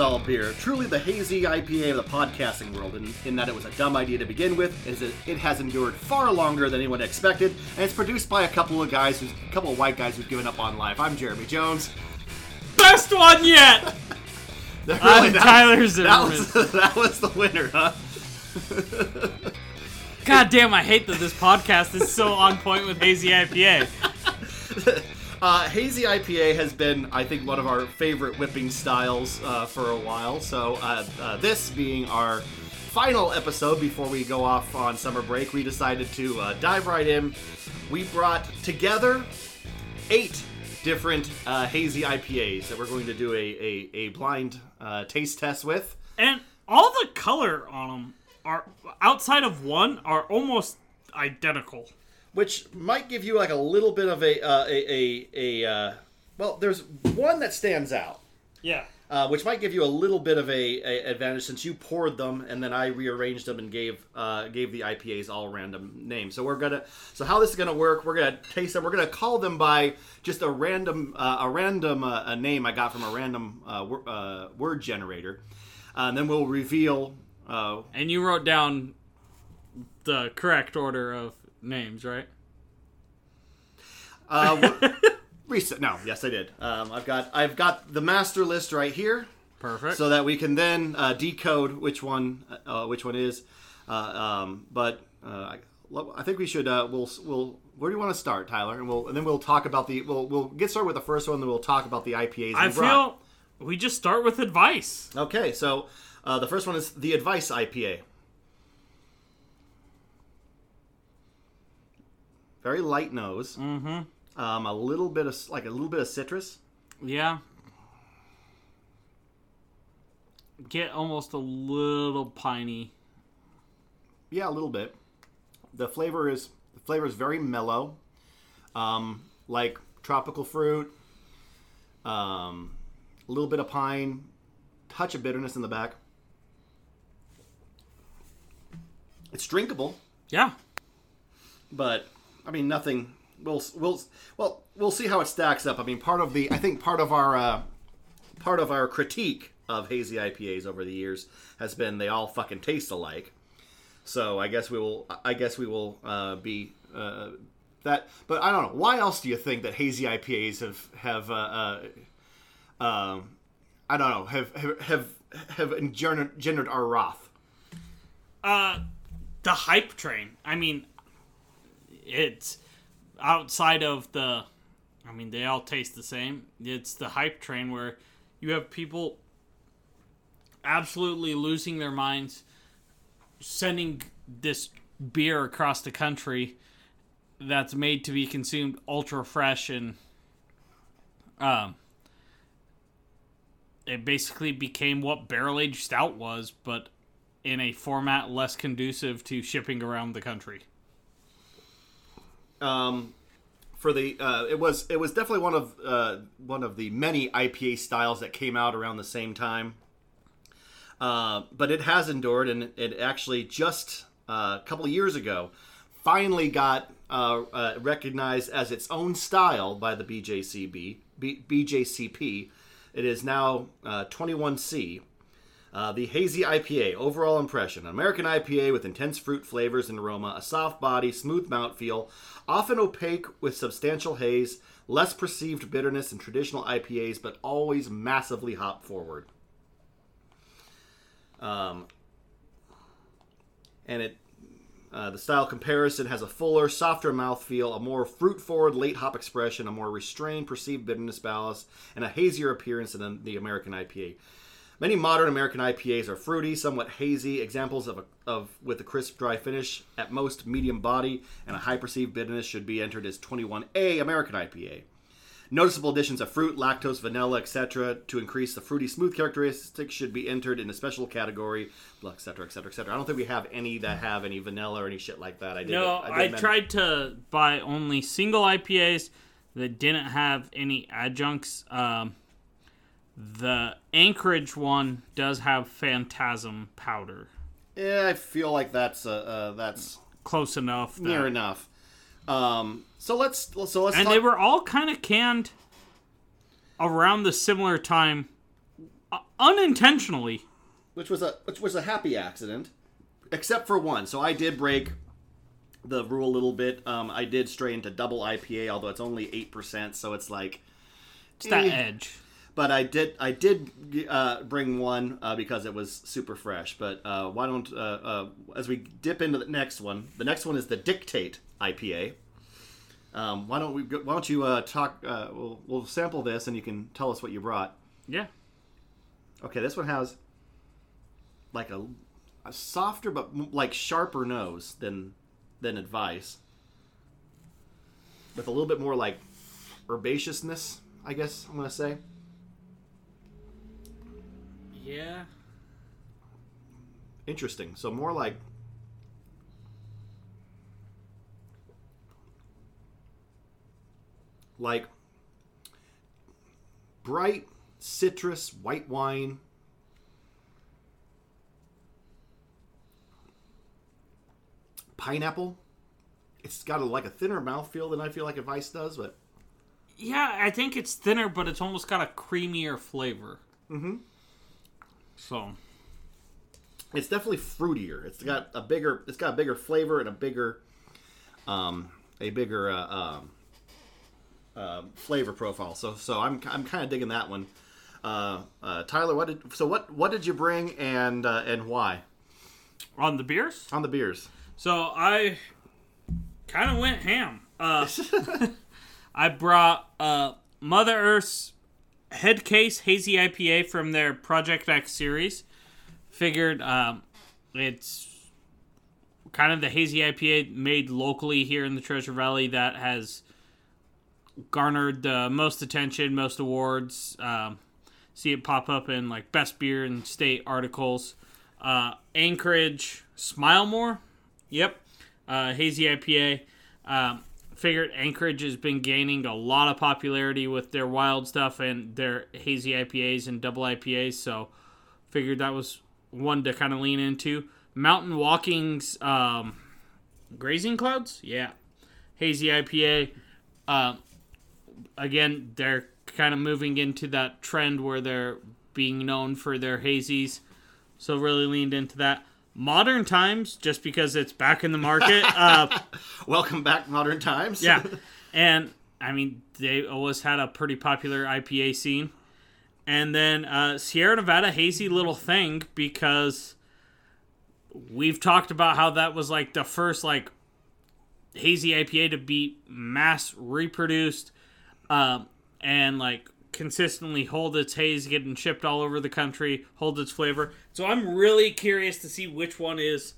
All Beer, truly the hazy IPA of the podcasting world, in, in that it was a dumb idea to begin with, is that it has endured far longer than anyone expected, and it's produced by a couple of guys, who's, a couple of white guys who've given up on life. I'm Jeremy Jones. Best one yet! That I'm Tyler that Zimmerman. was, that was the winner, huh? God damn, I hate that this podcast is so on point with Hazy IPA. Uh, hazy IPA has been, I think, one of our favorite whipping styles uh, for a while. So, uh, uh, this being our final episode before we go off on summer break, we decided to uh, dive right in. We brought together eight different uh, hazy IPAs that we're going to do a, a, a blind taste test with. And all the color on them are, outside of one, are almost identical. Which might give you like a little bit of a uh, a a, a uh, well. There's one that stands out, Yeah. uh, which might give you a little bit of a, a advantage since you poured them and then I rearranged them and gave uh, gave the IPAs all random names. So we're gonna so how this is gonna work? We're gonna taste them. We're gonna call them by just a random uh, a random uh, a name I got from a random uh, wor- uh, word generator, uh, and then we'll reveal. Uh, And you wrote down the correct order of names, right? Uh, reset. No, yes, I did. Um, I've got I've got the master list right here, Perfect. so that we can then uh, decode which one uh, which one is. Uh, um, but uh, I, I think we should uh, we'll we'll where do you want to start, Tyler? And we'll and then we'll talk about the we'll we'll get started with the first one, then we'll talk about the IPAs. I feel we just start with advice. okay. So uh, the first one is the Advice IPA. Very light nose. Mm-hmm. Um, a little bit of like a little bit of citrus. Yeah. Get almost a little piney. Yeah, a little bit. The flavor is the flavor is very mellow, um, like tropical fruit. Um, a little bit of pine, touch of bitterness in the back. It's drinkable, Yeah. but I mean nothing. We'll we'll well we'll see how it stacks up. I mean, part of the I think part of our uh, part of our critique of hazy IPAs over the years has been they all fucking taste alike. So I guess we will. I guess we will uh, be uh, that. But I don't know. Why else do you think that hazy IPAs have have uh, uh, um, I don't know have have have, have engendered, our wrath? Uh, the hype train. I mean, it's outside of the. I mean, they all taste the same. It's the hype train where you have people absolutely losing their minds, sending this beer across the country that's made to be consumed ultra fresh and um it basically became what barrel aged stout was but in a format less conducive to shipping around the country um, for the uh, it was it was definitely one of uh, one of the many IPA styles that came out around the same time. Uh, but it has endured, and it actually just uh, a couple years ago finally got uh, uh, recognized as its own style by the BJCB B, BJCP. It is now uh, 21C. Uh, the hazy IPA overall impression: An American IPA with intense fruit flavors and aroma, a soft body, smooth mouthfeel, often opaque with substantial haze, less perceived bitterness than traditional IPAs, but always massively hop forward. Um, and it uh, the style comparison has a fuller, softer mouthfeel, a more fruit-forward late hop expression, a more restrained perceived bitterness balance, and a hazier appearance than the American IPA. Many modern American IPAs are fruity, somewhat hazy, examples of, a, of with a crisp, dry finish, at most medium body, and a high perceived bitterness should be entered as 21A American IPA. Noticeable additions of fruit, lactose, vanilla, etc. to increase the fruity smooth characteristics should be entered in a special category, etc., etc., etc. I don't think we have any that have any vanilla or any shit like that. I did. no did i tried to buy only single ipas that didn't have any adjuncts um, the anchorage one does have phantasm powder Yeah, I feel like that's uh, uh, that's close enough that- near enough. Um, so let's so let's and talk- they were all kind of canned around the similar time uh, unintentionally. which was a which was a happy accident, except for one. So I did break the rule a little bit. Um, I did stray into double IPA, although it's only eight percent, so it's like. It's that eh. edge. But I did I did uh, bring one uh, because it was super fresh. But uh, why don't uh, uh, as we dip into the next one? The next one is the Dictate IPA. Um, why don't we? Why don't you uh, talk? Uh, we'll, we'll sample this, and you can tell us what you brought. Yeah. Okay, this one has like a, a softer but m- like sharper nose than than advice, with a little bit more like herbaceousness. I guess I'm gonna say. Yeah. Interesting. So more like like bright citrus white wine. Pineapple. It's got a, like a thinner mouthfeel than I feel like Advice does, but Yeah, I think it's thinner, but it's almost got a creamier flavor. Mhm. So, it's definitely fruitier. It's got a bigger, it's got a bigger flavor and a bigger, um, a bigger uh, um, uh, flavor profile. So, so I'm I'm kind of digging that one. Uh, uh, Tyler, what did so what what did you bring and uh, and why on the beers? on the beers? So, I kind of went ham. Uh, I brought uh, Mother Earth's Head Case Hazy IPA from their Project X series. Figured um, it's kind of the hazy IPA made locally here in the Treasure Valley that has garnered the most attention, most awards. Um, see it pop up in like best beer and state articles. Uh, Anchorage Smilemore, yep, uh, hazy IPA. Um, figured Anchorage has been gaining a lot of popularity with their wild stuff and their hazy IPAs and double IPAs. So figured that was one to kind of lean into. Mountain Walking's um, Grazing Clouds, yeah, hazy IPA. Uh, again, they're kind of moving into that trend where they're being known for their hazies. So really leaned into that. Modern Times, just because it's back in the market. Uh, Welcome back, modern times. yeah, and I mean they always had a pretty popular IPA scene. And then uh, Sierra Nevada Hazy Little Thing because we've talked about how that was like the first like hazy IPA to be mass reproduced um, and like consistently hold its haze getting shipped all over the country, hold its flavor. So I'm really curious to see which one is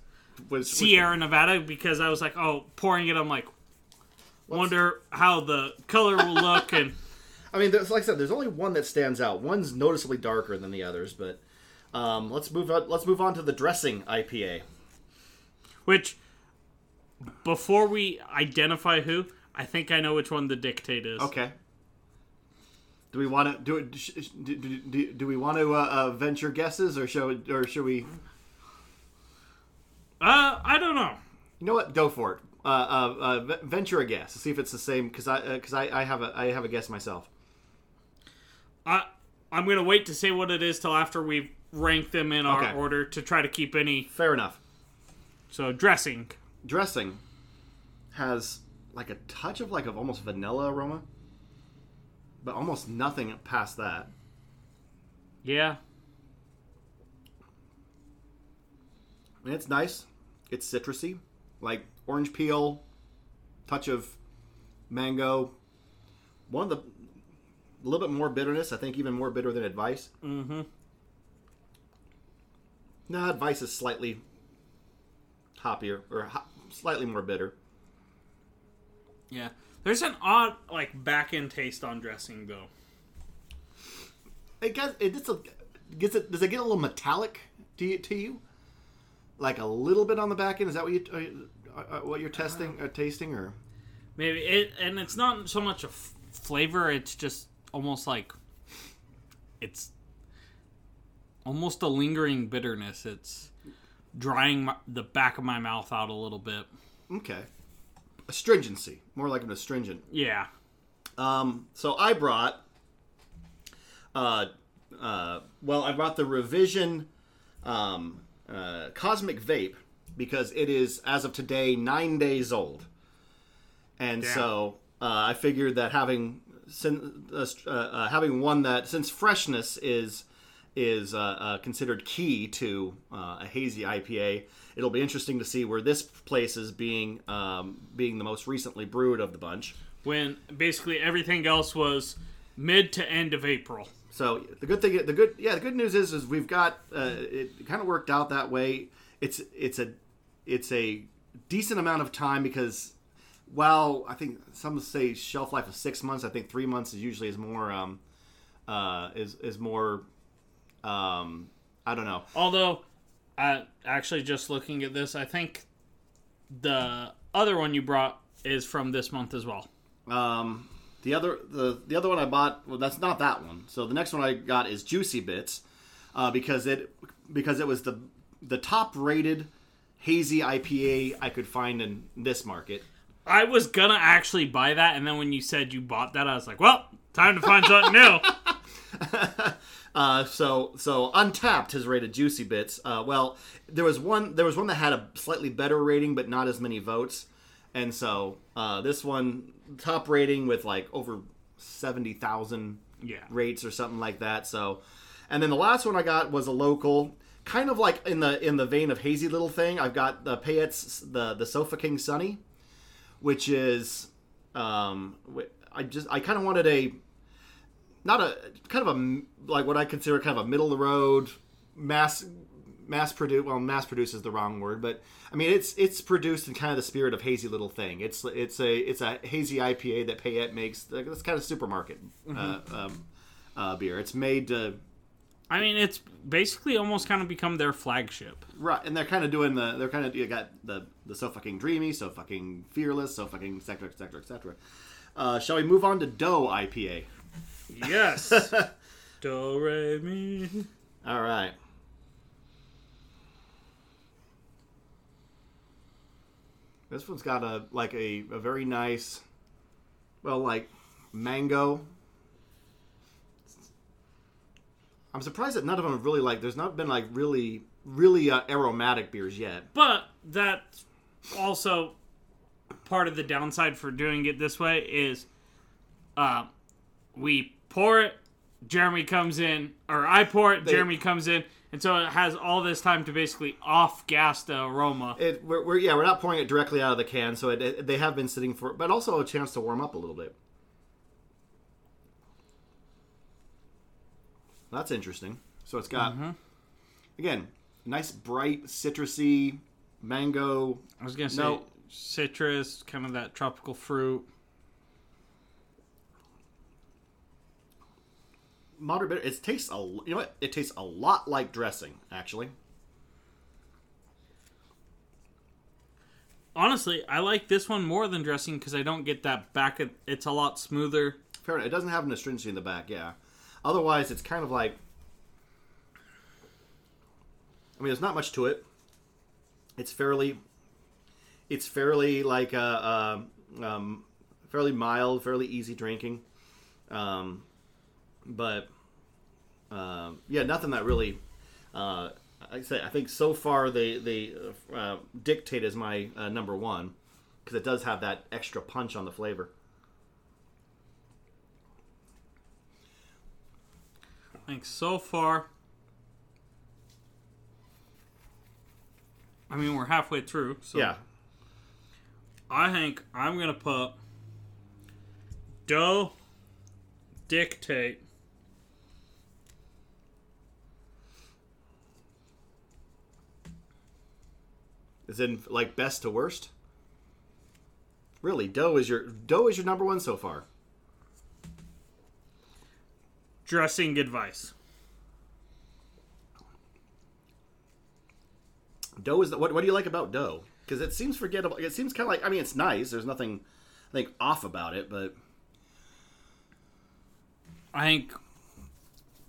Was, was- Sierra Nevada because I was like, oh, pouring it, I'm like, wonder how the color will look and I mean, there's, like I said, there's only one that stands out. One's noticeably darker than the others, but um, let's move on. Let's move on to the dressing IPA. which before we identify who, I think I know which one the dictate is. Okay. Do we want to do it? Do, do, do, do we want to uh, uh, venture guesses, or should or should we? Uh, I don't know. You know what? Go for it. Uh, uh, uh, venture a guess. See if it's the same. Because I because I, I have a I have a guess myself. I I'm gonna wait to say what it is till after we've ranked them in our order to try to keep any. Fair enough. So dressing. Dressing has like a touch of like of almost vanilla aroma, but almost nothing past that. Yeah. I mean, it's nice. It's citrusy, like orange peel, touch of mango. One of the a little bit more bitterness. I think even more bitter than advice. Mm-hmm. No, advice is slightly hoppier or ho- slightly more bitter. Yeah. There's an odd like back end taste on dressing though. It gets it, gets a, gets it. Does it get a little metallic to you? To you? Like a little bit on the back end? Is that what you uh, uh, what you're testing or tasting or? Maybe it, and it's not so much a f- flavor. It's just almost like it's almost a lingering bitterness. It's drying my, the back of my mouth out a little bit. Okay, astringency, more like an astringent. Yeah. Um, so I brought uh, uh, well, I brought the revision um, uh, Cosmic Vape because it is as of today nine days old, and Damn. so uh, I figured that having sin- uh, uh, having one that since freshness is is uh, uh, considered key to uh, a hazy IPA. It'll be interesting to see where this place is being um, being the most recently brewed of the bunch. when basically everything else was mid to end of April. So the good thing, the good, yeah, the good news is, is we've got uh, it kind of worked out that way. It's it's a it's a decent amount of time because while I think some say shelf life of six months, I think three months is usually is more um, uh, is is more um, I don't know. Although, uh, actually, just looking at this, I think the other one you brought is from this month as well. Um, the other the the other one I bought, well, that's not that one. So the next one I got is Juicy Bits, uh, because it because it was the the top rated hazy IPA I could find in this market. I was gonna actually buy that, and then when you said you bought that, I was like, well, time to find something new. Uh, so so Untappd has rated Juicy Bits. Uh, well, there was one there was one that had a slightly better rating, but not as many votes, and so uh, this one top rating with like over seventy thousand Yeah. rates or something like that. So, and then the last one I got was a local, kind of like in the in the vein of hazy little thing. I've got the Payette's the the Sofa King Sunny, which is um I just I kind of wanted a not a kind of a like what I consider kind of a middle of the road mass mass produce well mass produce is the wrong word but I mean it's it's produced in kind of the spirit of hazy little thing. It's it's a it's a hazy IPA that Payette makes that's kind of supermarket uh, um, uh, beer. It's made to I mean, it's basically almost kind of become their flagship. right and they're kind of doing the they're kind of you got the the so fucking dreamy so fucking fearless so fucking etc etc et cetera et cetera. Uh, shall we move on to Doe IPA Yes. Do re mi. All right. This one's got a like a, a very nice, well, like mango. I'm surprised that none of them have really like. There's not been like really really uh, aromatic beers yet. But that's also part of the downside for doing it this way is uh, we pour it, Jeremy comes in, or I pour it, Jeremy comes in, and so it has all this time to basically off gas the aroma. It we're, we're yeah we're not pouring it directly out of the can, so it, it, they have been sitting for, but also a chance to warm up a little bit. That's interesting. So it's got mm-hmm. again nice bright citrusy mango. I was gonna say No. citrus, kind of that tropical fruit. Moderate bitter. It tastes a you know what? It tastes a lot like dressing actually. Honestly, I like this one more than dressing because I don't get that back. It's a lot smoother. Fair enough. It doesn't have an astringency in the back, yeah. Otherwise, it's kind of like. I mean, there's not much to it. It's fairly. It's fairly like a, uh, um, fairly mild, fairly easy drinking, um, but um, yeah, nothing that really. Uh, I say I think so far they they uh, dictate is my uh, number one because it does have that extra punch on the flavor. I think so far. I mean, we're halfway through, so Yeah, I think I'm gonna put Doe Dictate. Is in like best to worst? Really, Doe is your Doe is your number one so far. Dressing advice. Doe is the, what? What do you like about Doe? Because it seems forgettable. It seems kind of like I mean, it's nice. There's nothing I think off about it, but I think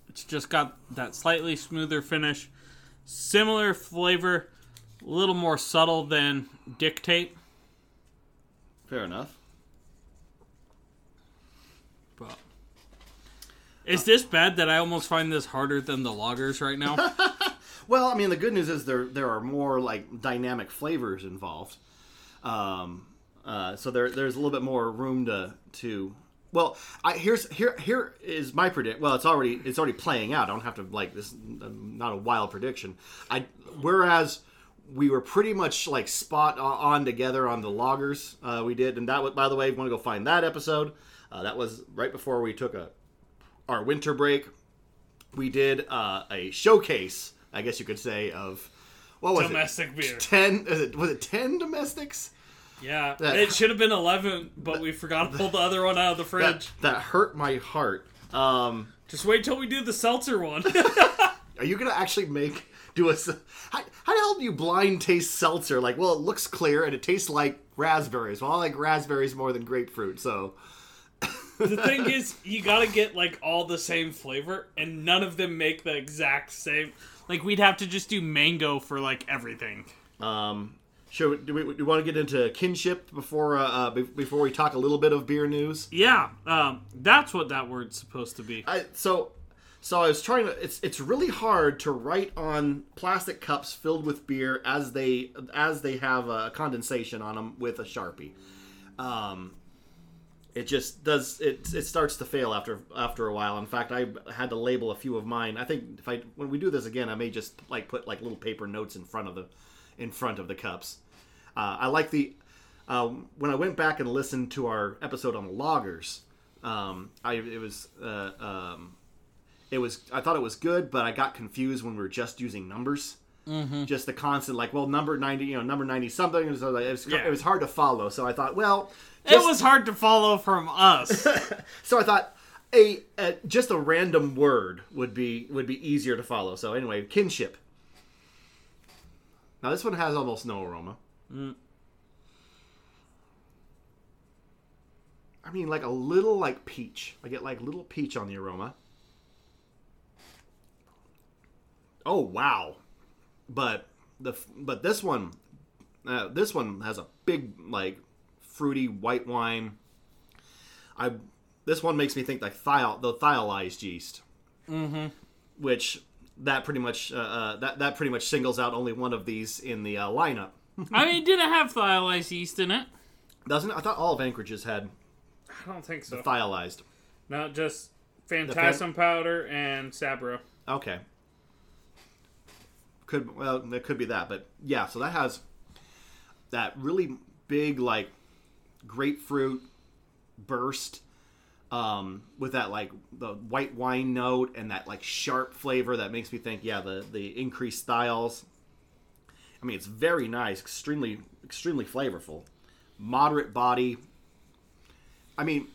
it's just got that slightly smoother finish, similar flavor, a little more subtle than Dictate, fair enough. but Is this bad that I almost find this harder than the lagers right now? Well, I mean, the good news is there there are more like dynamic flavors involved. Um, uh, so there there's a little bit more room to to. Well, I here's here here is my predict. Well, it's already it's already playing out. I don't have to like this. Not a wild prediction. I whereas we were pretty much like spot on together on the lagers uh, we did, and that was by the way, if you want to go find that episode. Uh, that was right before we took a our winter break. We did uh, a showcase, I guess you could say, of what was Domestic it? beer. Ten? is it- Was it ten domestics? Yeah, That- it should have been eleven, but we forgot to pull the other one out of the fridge. That that hurt my heart. Um, Just wait till we do the seltzer one. are you gonna actually make do a. How, how the hell do you blind taste seltzer? Like, well, it looks clear and it tastes like raspberries. Well, I like raspberries more than grapefruit, so the thing is, you gotta get like all the same flavor, and none of them make the exact same. Like we'd have to just do mango for like everything. Um, should do we, do we want to get into kinship before uh, uh, before we talk a little bit of beer news? Yeah, um, that's what that word's supposed to be. I so so I was trying to. It's it's really hard to write on plastic cups filled with beer as they as they have a condensation on them with a sharpie. Um, it just does it. It starts to fail after after a while. In fact, I had to label a few of mine. I think if I when we do this again, I may just like put like little paper notes in front of the in front of the cups. Uh, I like the um, when I went back and listened to our episode on the lagers. Um, I it was uh, um, it was I thought it was good, but I got confused when we were just using numbers. Mm-hmm. Just the constant like, well, number ninety, you know, number ninety something. It was, like, it, was, Yeah. it was hard to follow. So I thought, well, it was hard to follow from us. so I thought a, a just a random word would be would be easier to follow. So anyway, kinship. Now this one has almost no aroma. I mean, like a little like peach. I get like little peach on the aroma. Oh wow! But the but this one, uh, this one has a big like fruity white wine. I this one makes me think like thiol the thiolized yeast, mm-hmm. which that pretty much uh, uh, that that pretty much singles out only one of these in the uh, lineup, I mean, didn't have thiolized yeast in it. doesn't it? I thought all of Anchorage's had I don't think so. thiolized. Not just phantasm powder and sabro. Okay. Could well, it could be that, but yeah. So that has that really big like grapefruit burst um, with that like the white wine note and that like sharp flavor that makes me think yeah the the increased styles. I mean it's very nice, extremely extremely flavorful, moderate body. I mean,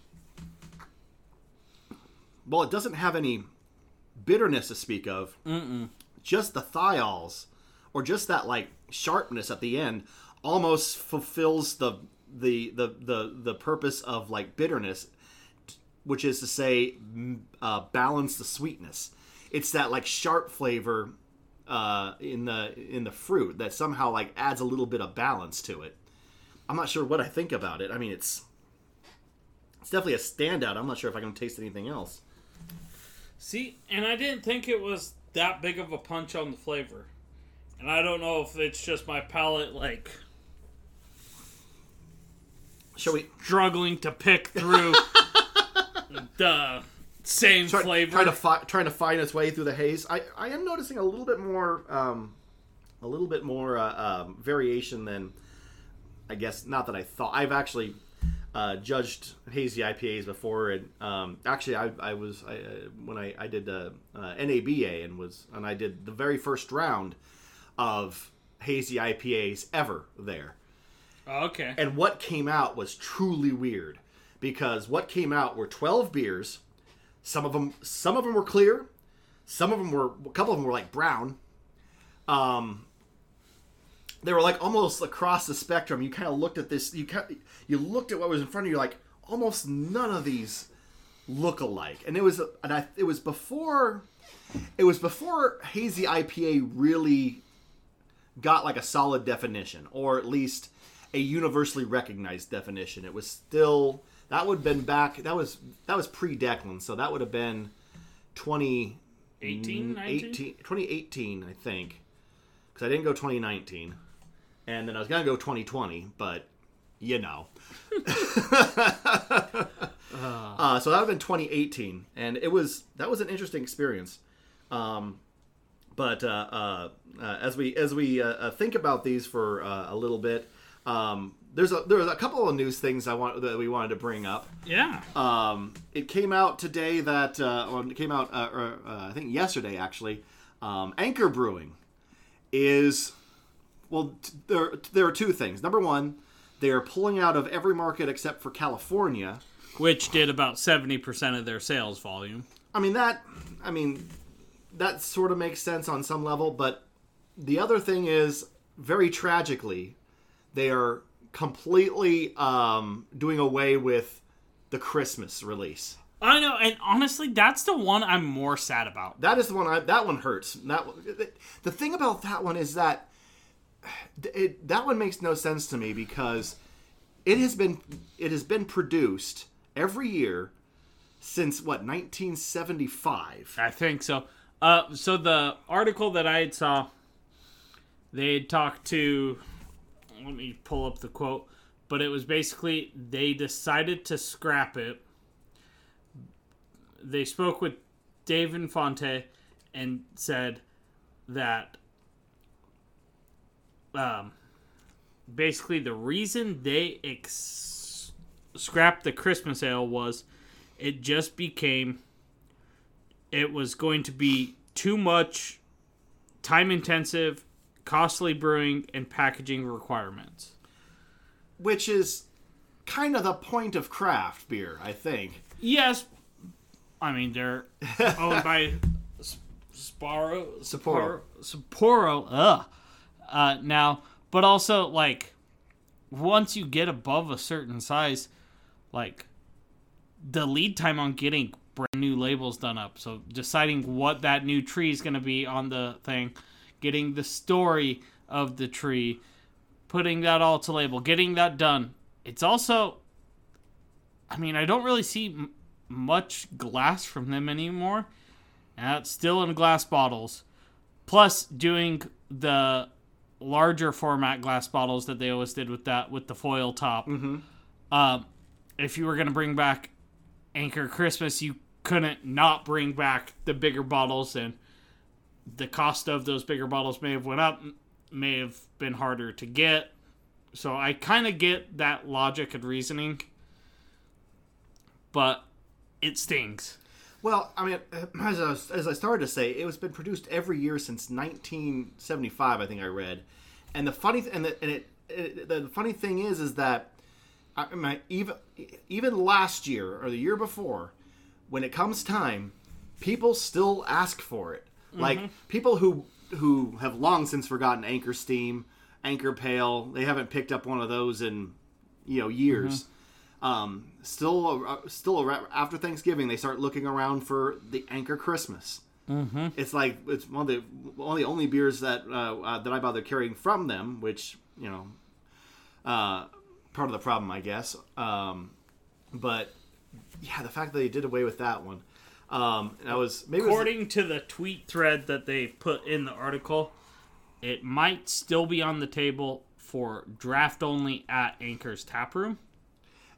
well, it doesn't have any bitterness to speak of. Just the thiols, or just that like sharpness at the end, almost fulfills the the the the the purpose of like bitterness, which is to say, uh, balance the sweetness. It's that like sharp flavor uh, in the in the fruit that somehow like adds a little bit of balance to it. I'm not sure what I think about it. I mean, it's it's definitely a standout. I'm not sure if I can taste anything else. See, and I didn't think it was that big of a punch on the flavor. And I don't know if it's just my palate, like, Shall we struggling to pick through the same try, flavor. trying to fi- trying to find its way through the haze? I, I am noticing a little bit more um, a little bit more uh, um, variation than I guess. Not that I thought. I've actually uh, judged hazy IPAs before, and um, actually, I, I was I, uh, when I, I did uh, uh, NABA and was and I did the very first round of hazy IPAs ever there. Oh, okay. And what came out was truly weird because what came out were 12 beers. Some of them some of them were clear. Some of them were a couple of them were like brown. Um they were like almost across the spectrum. You kind of looked at this you kind you looked at what was in front of you like almost none of these look alike. And it was and I it was before it was before hazy IPA really got like a solid definition, or at least a universally recognized definition. It was still that would have been back. That was that was pre Declan, so that would have been 20 18, 19? 18 2018, I think, because I didn't go 2019, and then I was gonna go 2020, but you know. uh, so that would have been 2018, and it was that was an interesting experience. Um, but uh, uh, uh, as we as we uh, uh, think about these for uh, a little bit, um, there's a there's a couple of news things I want that we wanted to bring up. Yeah. Um, it came out today that, uh, or it came out, uh, or, uh, I think yesterday actually. Um, Anchor Brewing is, well, t- there there are two things. Number one, they are pulling out of every market except for California. Which did about 70% of their sales volume. I mean that, I mean, that sort of makes sense on some level. But the other thing is, very tragically, they are completely um, doing away with the Christmas release. I know, and honestly, that's the one I'm more sad about. That is the one. I, that one hurts. That the thing about that one is that it, that one makes no sense to me because it has been it has been produced every year since what 1975. I think so. Uh, so the article that I saw, they had talked to. Let me pull up the quote, but it was basically they decided to scrap it. They spoke with Dave Infante and said that um, basically the reason they ex- scrapped the Christmas ale was it just became it was going to be too much time intensive, costly brewing and packaging requirements. which is kind of the point of craft beer, I think. Yes, I mean they're owned by S- Sparrow Sapporo. Sapporo. Ugh. Uh, now, but also like once you get above a certain size, like the lead time on getting brand new labels done up. So deciding what that new tree is going to be on the thing, getting the story of the tree, putting that all to label, getting that done. It's also, I mean, I don't really see m- much glass from them anymore. And it's still in glass bottles. Plus, doing the larger format glass bottles that they always did with that with the foil top. Mm-hmm. Um, if you were going to bring back Anchor Christmas, you couldn't not bring back the bigger bottles, and the cost of those bigger bottles may have went up, may have been harder to get. So I kind of get that logic and reasoning, but it stings. Well, I mean, as I, was, as I started to say, it was been produced every year since 1975. I think I read, and the funny th- and, the, and it, it the funny thing is is that I mean, even even last year or the year before, when it comes time, people still ask for it. Mm-hmm. Like people who who have long since forgotten Anchor Steam, Anchor Pale, they haven't picked up one of those in you know years. Mm-hmm. Um, still, uh, still after Thanksgiving, they start looking around for the Anchor Christmas. Mm-hmm. It's like it's one of the one of the only beers that uh, uh, that I bother carrying from them, which you know, uh, part of the problem, I guess. Um, but yeah, the fact that they did away with that one, um, and I was maybe it was, According to the tweet thread that they put in the article, it might still be on the table for draft only at Anchor's Tap Room.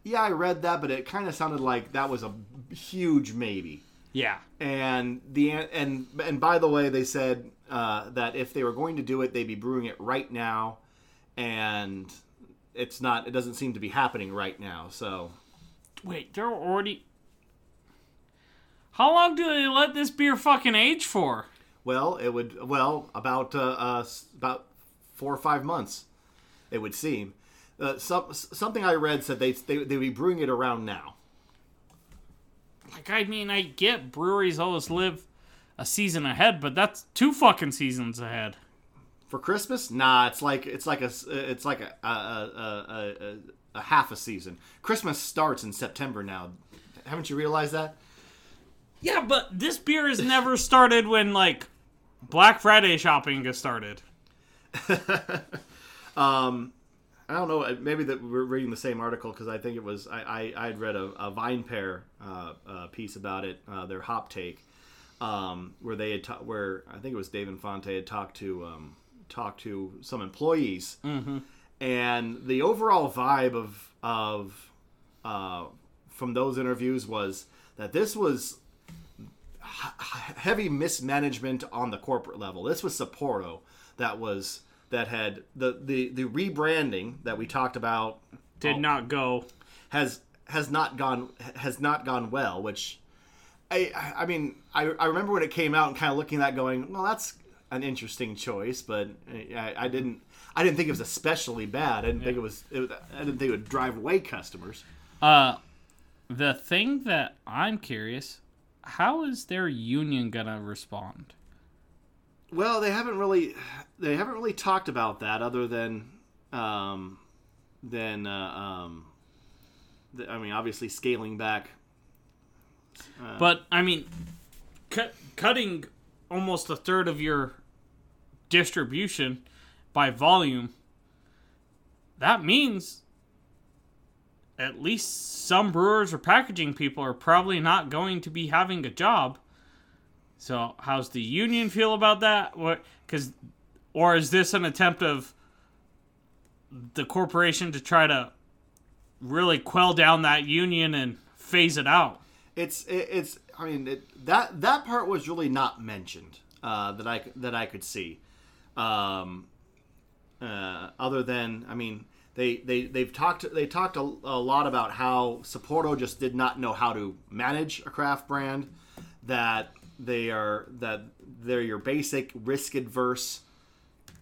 Yeah, I read that, but it kind of sounded like that was a huge maybe. Yeah. and the and and by the way, they said uh, that if they were going to do it, they'd be brewing it right now, and it's not. It doesn't seem to be happening right now. So Wait, they're already. How long do they let this beer fucking age for? well, it would well about uh, uh, about four or five months, it would seem. Uh, some something I read said they they they'd be brewing it around now. Like, I mean, I get breweries always live a season ahead, but that's two fucking seasons ahead. For Christmas? Nah, it's like it's like a it's like a a, a, a, a, a half a season. Christmas starts in September now. Haven't you realized that? Yeah, but this beer has never started when, like, Black Friday shopping gets started. I don't know. Maybe that we're reading the same article because I think it was I I I'd read a, a VinePair uh, uh, piece about it, uh, their hop take. um, where they had ta- where I think it was Dave Infante had talked to um, talked to some employees, and the overall vibe of of uh, from those interviews was that this was h- heavy mismanagement on the corporate level. This was Sapporo that was that had the the the rebranding that we talked about Did not go. has has not gone has not gone well. Which I I mean I, I remember when it came out and kind of looking at that going well that's an interesting choice, but I, I didn't I didn't think it was especially bad. I didn't think it was, it was I didn't think it would drive away customers. Uh, the thing that I'm curious, how is their union gonna respond? Well, they haven't really they haven't really talked about that other than um, than uh, um, the, I mean obviously scaling back. But I mean, cut, cutting almost a third of your distribution by volume. That means at least some brewers or packaging people are probably not going to be having a job. So, how's the union feel about that? What? Because, or is this an attempt of the corporation to try to really quell down that union and phase it out? It's it, it's I mean it, that that part was really not mentioned uh, that I that I could see. Um, uh, other than I mean they they they've talked they talked a, a lot about how Sapporo just did not know how to manage a craft brand that they are that they're your basic risk adverse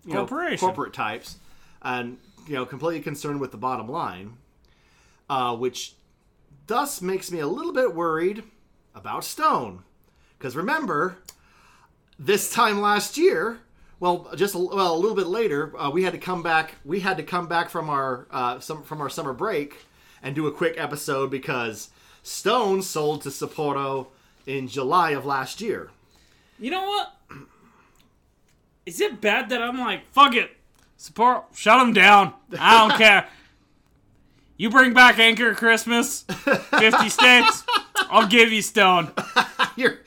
you know, Corporation. corporate types and you know completely concerned with the bottom line uh, which thus makes me a little bit worried about Stone because remember this time last year well just a, well a little bit later uh, we had to come back we had to come back from our uh, some from our summer break and do a quick episode because Stone sold to Sapporo in July of last year. You know what? Is it bad that I'm like, fuck it, support, shut them down. I don't care. You bring back Anchor Christmas, 50 states, I'll give you Stone. Here,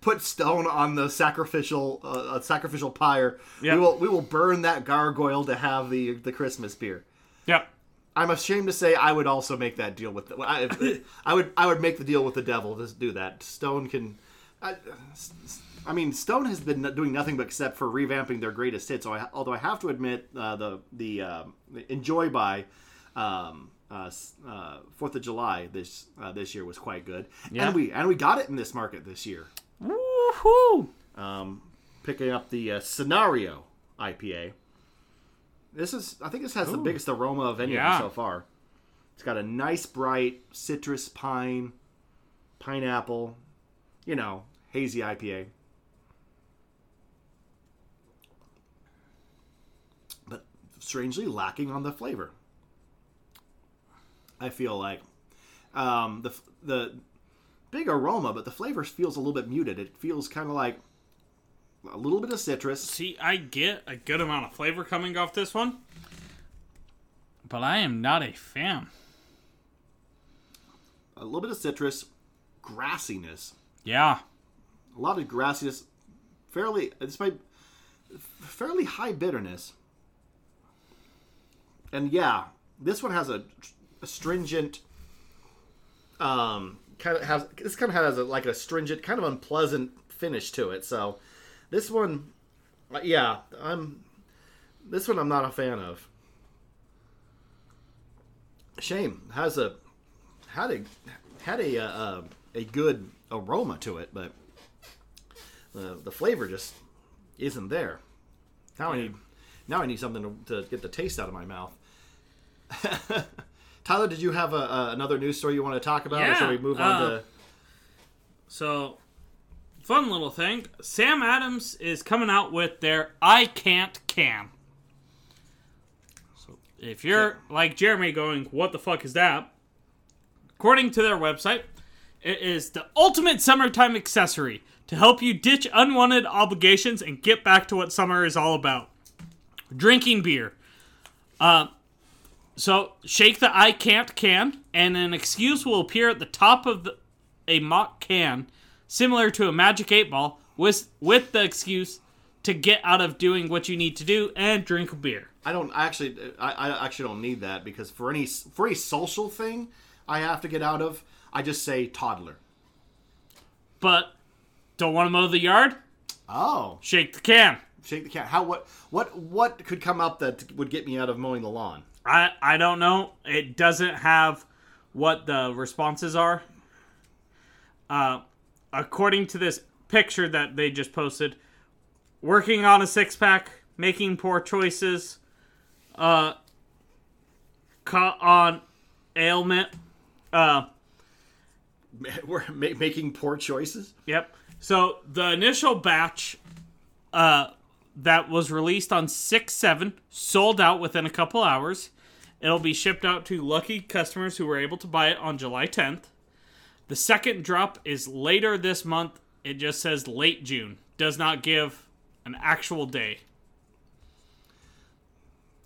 put Stone on the sacrificial uh, sacrificial pyre. Yep. We will we will burn that gargoyle to have the the Christmas beer. Yep. I'm ashamed to say I would also make that deal with the, I, I would I would make the deal with the devil to do that. Stone can I, I mean Stone has been doing nothing but except for revamping their greatest hits. So I, although I have to admit uh, the the uh, enjoy by um, uh, uh, Fourth of July this uh, this year was quite good, Yeah. and we and we got it in this market this year. Woohoo! Um, picking up the uh, scenario IPA. This is, I think, this has the biggest aroma of any Yeah. of them so far. It's got a nice, bright citrus, pine, pineapple, you know, hazy IPA. But strangely lacking on the flavor. I feel like um, the the big aroma, but the flavor feels a little bit muted. It feels kind of like a little bit of citrus. See, I get a good amount of flavor coming off this one, but I am not a fan. a little bit of citrus, grassiness, Yeah. a lot of grassiness, fairly might fairly high bitterness, and yeah, this one has a, a stringent, um, kind of has this kind of has a, like a stringent, kind of unpleasant finish to it. So this one, uh, yeah, I'm this one I'm not a fan of. Shame has a had a had a uh, uh, a good aroma to it, but the the flavor just isn't there. Now I need now I need something to, to get the taste out of my mouth. Tyler, did you have a, a, another news story you want to talk about, or Yeah, shall we move on uh, to? So, fun little thing. Sam Adams is coming out with their I Can't Can. So, if you're like Jeremy going, what the fuck is that? According to their website, it is the ultimate summertime accessory to help you ditch unwanted obligations and get back to what summer is all about drinking beer. Uh, so shake the I can't can, and an excuse will appear at the top of the, a mock can similar to a magic eight ball, with with the excuse to get out of doing what you need to do and drink a beer. I don't I actually. I, I actually don't need that because for any for any social thing I have to get out of, I just say toddler. But don't want to mow the yard? Oh, Shake the can. shake the can. How what what what could come up that would get me out of mowing the lawn? I I don't know. It doesn't have what the responses are. Uh, according to this picture that they just posted, working on a six pack, making poor choices, uh, caught on ailment. Uh, We're ma- making poor choices. Yep. So the initial batch uh, that was released on 6 7 sold out within a couple hours. It'll be shipped out to lucky customers who were able to buy it on July 10th. The second drop is later this month. It just says late June. Does not give an actual day.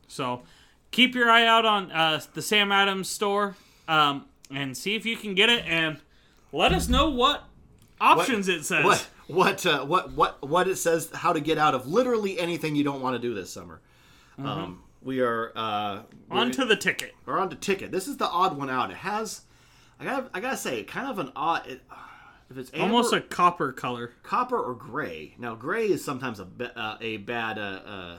So keep your eye out on uh, the Sam Adams store um, and see if you can get it and let us know what options it says. What what uh, what what what it says how to get out of literally anything you don't want to do this summer. Um, we are uh, Onto the ticket. we're on to ticket. This is the odd one out. It has I gotta I gotta say kind of an odd. It, if it's amber, Almost a copper color. copper or gray. Now gray is sometimes a uh, a bad uh, uh,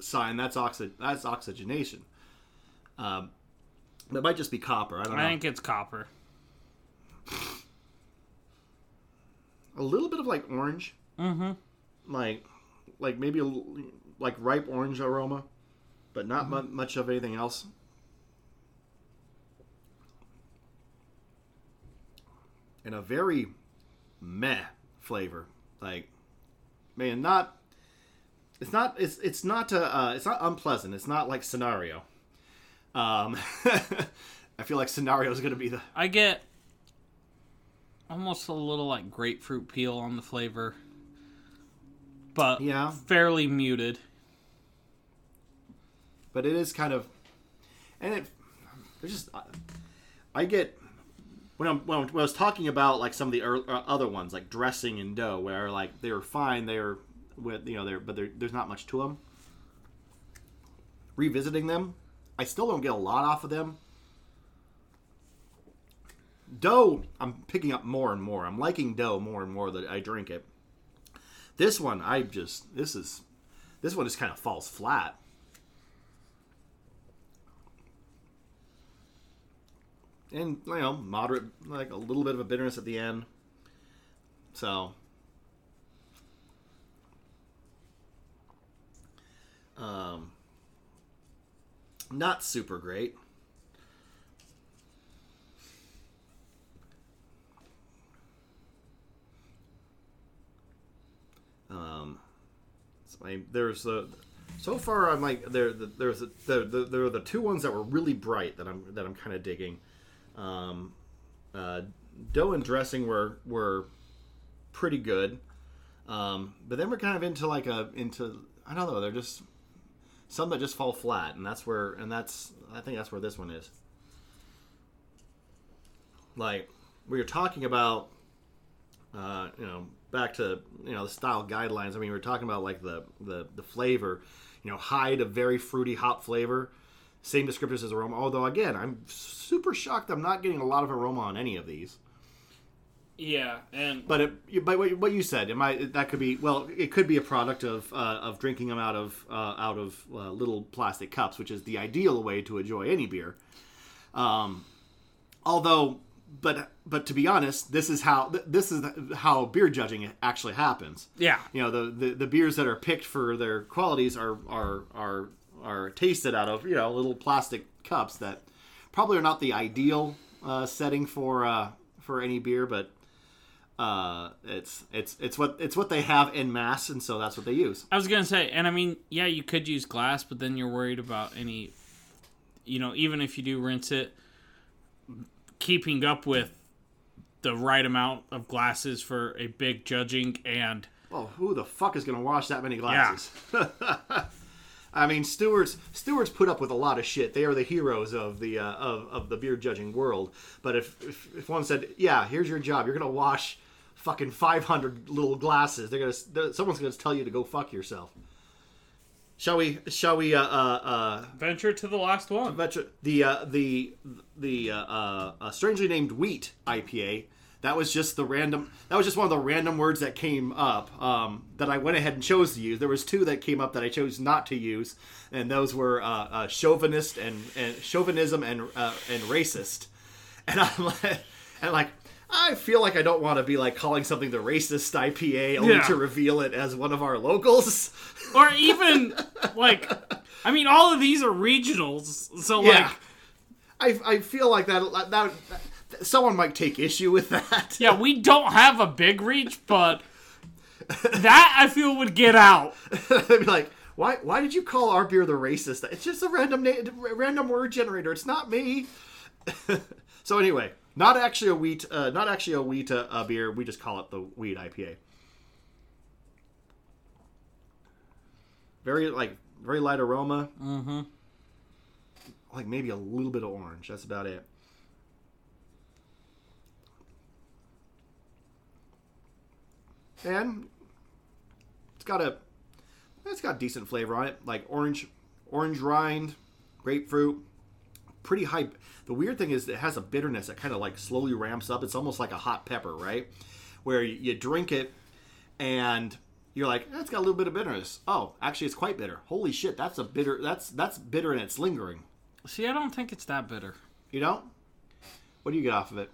sign. That's oxi- that's oxygenation. Um, it might just be copper. I don't know. I think it's copper. a little bit of like orange. Mm-hmm. Like, like maybe a like ripe orange aroma, but not mu- much of anything else. And a very meh flavor. Like, man, not. It's not. It's it's not. Uh, uh, it's not unpleasant. It's not like scenario. Um, I feel like scenario is going to be the I get almost a little like grapefruit peel on the flavor, but Yeah. fairly muted. but it is kind of and it there's just I- i get when i'm when, I was talking about like some of the uh, other ones like dressing and dough where like they were fine they're with you know they're but they're, there's not much to them revisiting them i still don't get a lot off of them. Dough i'm picking up more and more. I'm liking dough more and more that i drink it. This one i just this is this one just kind of falls flat and you know moderate like a little bit of a bitterness at the end. So. Um not super great. Um so I, there's a so far I'm like there there's a, there there there are the two ones that were really bright that I'm that I'm kind of digging um, uh, dough and dressing were were pretty good, um, but then we're kind of into like a into I don't know. They're just some that just fall flat, and that's where and that's I think that's where this one is. Like we were talking about, uh, you know, back to you know the style guidelines. I mean, we were talking about like the the the flavor, you know, hide a very fruity hop flavor same descriptors as aroma. Although again, I'm super shocked I'm not getting a lot of aroma on any of these. Yeah, and But it, but what what you said, it might that could be well, it could be a product of uh, of drinking them out of uh, out of uh, little plastic cups, which is the ideal way to enjoy any beer. Um, although, but but to be honest, this is how this is how beer judging actually happens. yeah, You know, the, the, the beers that are picked for their qualities are are are are tasted out of you know little plastic cups that probably are not the ideal uh, setting for uh, for any beer, but uh, it's it's it's what it's what they have in mass, and so that's what they use. I was gonna say, and I mean, yeah, you could use glass, but then you're worried about any, you know, even if you do rinse it, keeping up with the right amount of glasses for a big judging and Oh, who the fuck is to wash that many glasses? I mean, stewards stewards put up with a lot of shit. They are the heroes of the uh, of, of the beer judging world. But if, if if one said, "Yeah, here's your job. You're going to wash fucking 500 little glasses. They're gonna they're, someone's gonna tell you to go fuck yourself. Shall we? Shall we? Uh, uh, uh, Venture to the last one. venture the uh, the the uh, uh, uh, strangely named wheat IPA. That was just the random. That was just one of the random words that came up um, that I went ahead and chose to use. There was two that came up that I chose not to use, and those were uh, uh, chauvinist and, and chauvinism and uh, and racist. And I'm like, and like, I feel like I don't want to be like calling something the racist IPA only Yeah. to reveal it as one of our locals. Or even like, I mean, all of these are regionals. So Yeah. like, I, I feel like that, that that someone might take issue with that. yeah, we don't have a big reach, but that I feel would get out. They'd be like, "Why? Why did you call our beer the racist? It's just a random na- random word generator. It's not me." so anyway, not actually a wheat, uh, not actually a wheat uh, uh, beer. We just call it the wheat IPA. Very like very light aroma. Mm-hmm. Like maybe a little bit of orange. That's about it. And it's got a it's got decent flavor on it, like orange, orange rind, grapefruit, pretty high. The weird thing is it has a bitterness that kind of like slowly ramps up. It's almost like a hot pepper, right? Where you, you drink it and you're like, eh, it's got a little bit of bitterness. Oh, actually, it's quite bitter. Holy shit, that's a bitter. That's that's bitter and it's lingering. See, I don't think it's that bitter. You don't? What do you get off of it?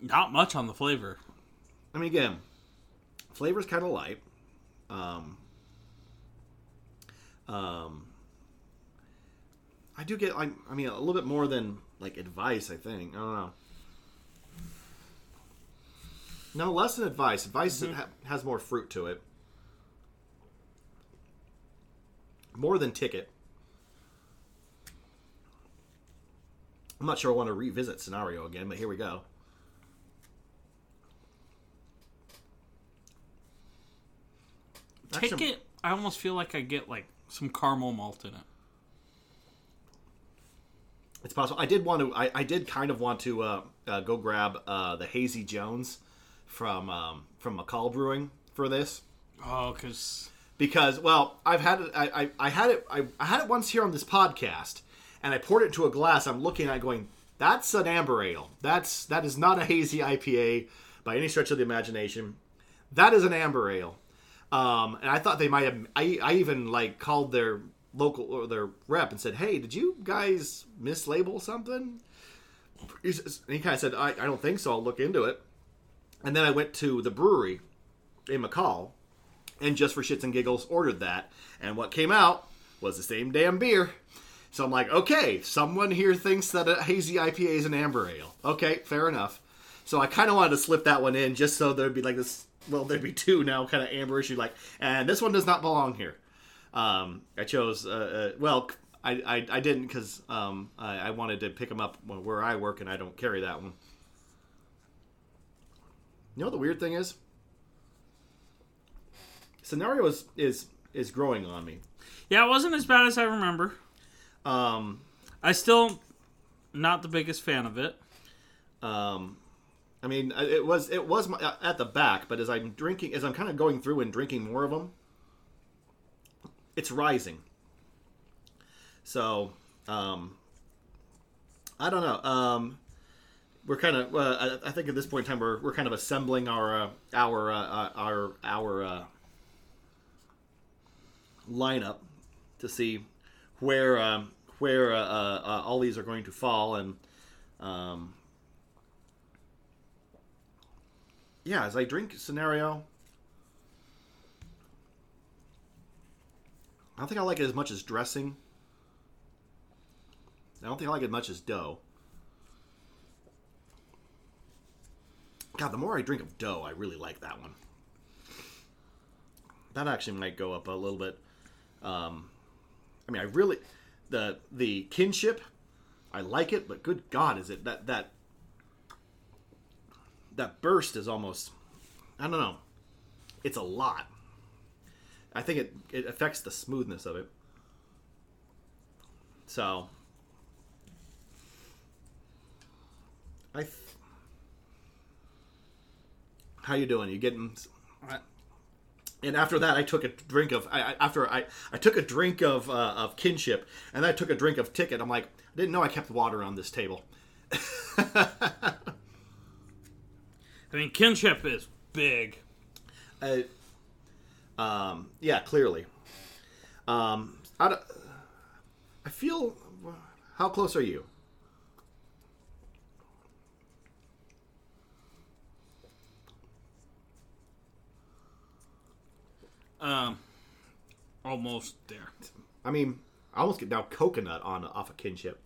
Not much on the flavor. I mean, again, flavor's kind of light. Um, um, I do get, like, I mean, a little bit more than like advice. I think I don't know. No, less than advice. Advice ha- has more fruit to it. More than ticket. I'm not sure I want to revisit scenario again, but here we go. Actually- Ticket, I almost feel like I get like some caramel malt in it. It's possible. I did want to. I, I did kind of want to uh, uh, go grab uh, the Hazy Jones from um, from McCall Brewing for this Oh, because because well, I've had it. I, I, I had it. I, I had it once here on this podcast, and I poured it into a glass. I'm looking at it going, that's an amber ale. That's that is not a hazy IPA by any stretch of the imagination. That is an amber ale. Um, and I thought they might have. I, I even like called their local or their rep and said, "Hey, did you guys mislabel something?" And he kind of said, I, "I don't think so. I'll look into it." And then I went to the brewery in McCall, and just for shits and giggles, ordered that. And what came out was the same damn beer. So I'm like, okay, someone here thinks that a hazy IPA is an amber ale. Okay, fair enough. So I kind of wanted to slip that one in just so there'd be like this. Well, there'd be two now, kind of amber issue. Like, and this one does not belong here. Um, I chose. Uh, uh, well, I, I, I didn't because um, I, I wanted to pick them up where I work, and I don't carry that one. You know what the weird thing is? Scenario is is is growing on me. yeah, it wasn't as bad as I remember. Um, I still not the biggest fan of it. um, I mean, it was it was my, uh, at the back, but as I'm drinking, as I'm kind of going through and drinking more of them, it's rising. So, um, I don't know. Um, we're kind of. Uh, I, think at this point in time, we're we're kind of assembling our uh, our uh, uh, our our uh, lineup to see where um, where all these are going to fall and. Um, yeah, as I drink scenario, I don't think I like it as much as dressing. I don't think I like it as much as dough. God, the more I drink of dough, I really like that one. That actually might go up a little bit. Um, I mean, I really the the kinship, I like it, but good God, is it that that that burst is almost I don't know. It's a lot. I think it it affects the smoothness of it. So I th- how you doing? You getting? And after that, I took a drink of. I, after I, I took a drink of uh, of kinship, and I took a drink of ticket. I'm like, I didn't know I kept water on this table. I mean, kinship is big. Uh, um, yeah, clearly. Um, I, I feel. How close are you? Um, almost there. I mean, I almost get now coconut on off of kinship.